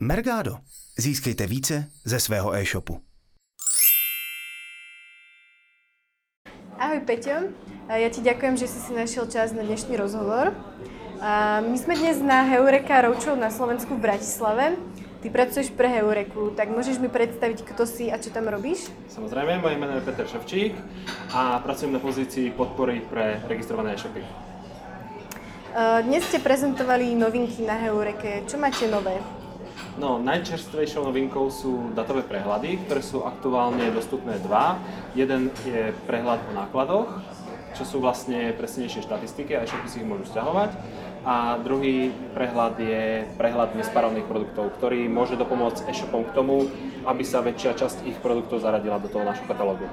Mergado. Získejte více ze svého e-shopu. Ahoj Peťo, ja ti ďakujem, že si si našiel čas na dnešný rozhovor. My sme dnes na Heureka Roadshow na Slovensku v Bratislave. Ty pracuješ pre Heureku, tak môžeš mi predstaviť, kto si a čo tam robíš? Samozrejme, moje meno je Peter Ševčík a pracujem na pozícii podpory pre registrované e-shopy. Dnes ste prezentovali novinky na Heureke. Čo máte nové? No, najčerstvejšou novinkou sú datové prehľady, ktoré sú aktuálne dostupné dva. Jeden je prehľad o nákladoch, čo sú vlastne presnejšie štatistiky a e-shopy si ich môžu stiahovať. A druhý prehľad je prehľad nesparovných produktov, ktorý môže dopomôcť e-shopom k tomu, aby sa väčšia časť ich produktov zaradila do toho našho katalógu.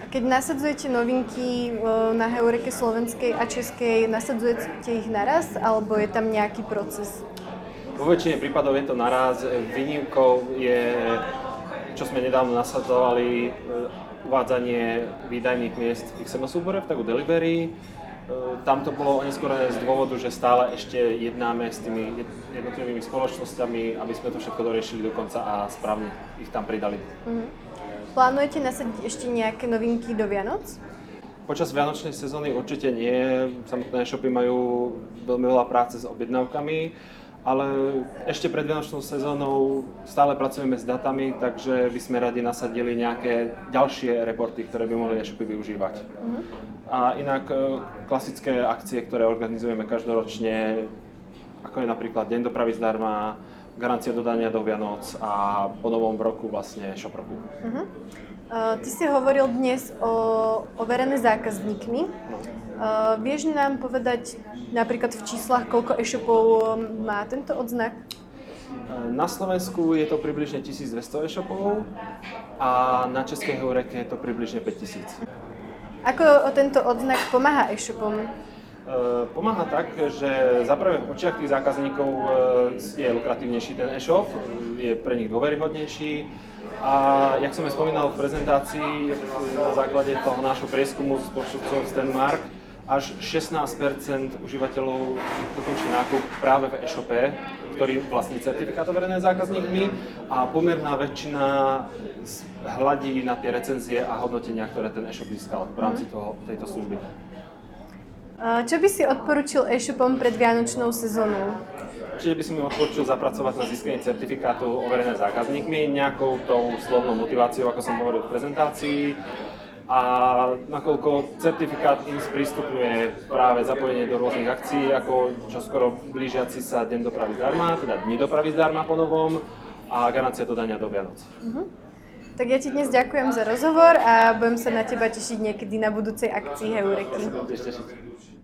A keď nasadzujete novinky e, na Heureke slovenskej a českej, nasadzujete ich naraz, alebo je tam nejaký proces? Vo väčšine prípadov je to naraz. Výnimkou je, čo sme nedávno nasadzovali, e, uvádzanie výdajných miest v XML súbore v tagu Delivery. E, tam to bolo oneskorené z dôvodu, že stále ešte jednáme s tými jednotlivými spoločnosťami, aby sme to všetko doriešili dokonca a správne ich tam pridali. Mm-hmm. Plánujete nasadiť ešte nejaké novinky do Vianoc? Počas Vianočnej sezóny určite nie. Samotné shopy majú veľmi veľa práce s objednávkami ale ešte pred Vianočnou sezónou stále pracujeme s datami, takže by sme radi nasadili nejaké ďalšie reporty, ktoré by mohli e-shopy využívať. Uh-huh. A inak e, klasické akcie, ktoré organizujeme každoročne, ako je napríklad Deň dopravy zdarma, garancia dodania do Vianoc a po novom roku vlastne shop roku. Uh-huh. Uh, ty si hovoril dnes o overené zákazníkmi. No. Uh, vieš nám povedať napríklad v číslach, koľko e-shopov um, má tento odznak? Na Slovensku je to približne 1200 e-shopov a na Českej Heureke je to približne 5000. Ako tento odznak pomáha e-shopom? Pomáha tak, že za prvé v očiach tých zákazníkov je lukratívnejší ten e-shop, je pre nich dôveryhodnejší a jak som aj spomínal v prezentácii na základe toho nášho prieskumu s počtcov Stenmark, až 16 užívateľov dokončí nákup práve v e-shope, ktorý vlastní certifikát overené zákazníkmi a pomerná väčšina hladí na tie recenzie a hodnotenia, ktoré ten e-shop získal v rámci toho, tejto služby. Čo by si odporučil e-shopom pred Vianočnou sezónou? Čiže by som im odporučil zapracovať na získanie certifikátu overené zákazníkmi, nejakou tou slovnou motiváciou, ako som hovoril v prezentácii, a nakoľko certifikát im sprístupňuje práve zapojenie do rôznych akcií, ako čoskoro blížiaci sa Deň dopravy zdarma, teda Dni dopravy zdarma po novom a garancia dodania do Vianoc. Uh-huh. Tak ja ti dnes ďakujem za rozhovor a budem sa na teba tešiť niekedy na budúcej akcii Heureky. Ja sa budem tešiť.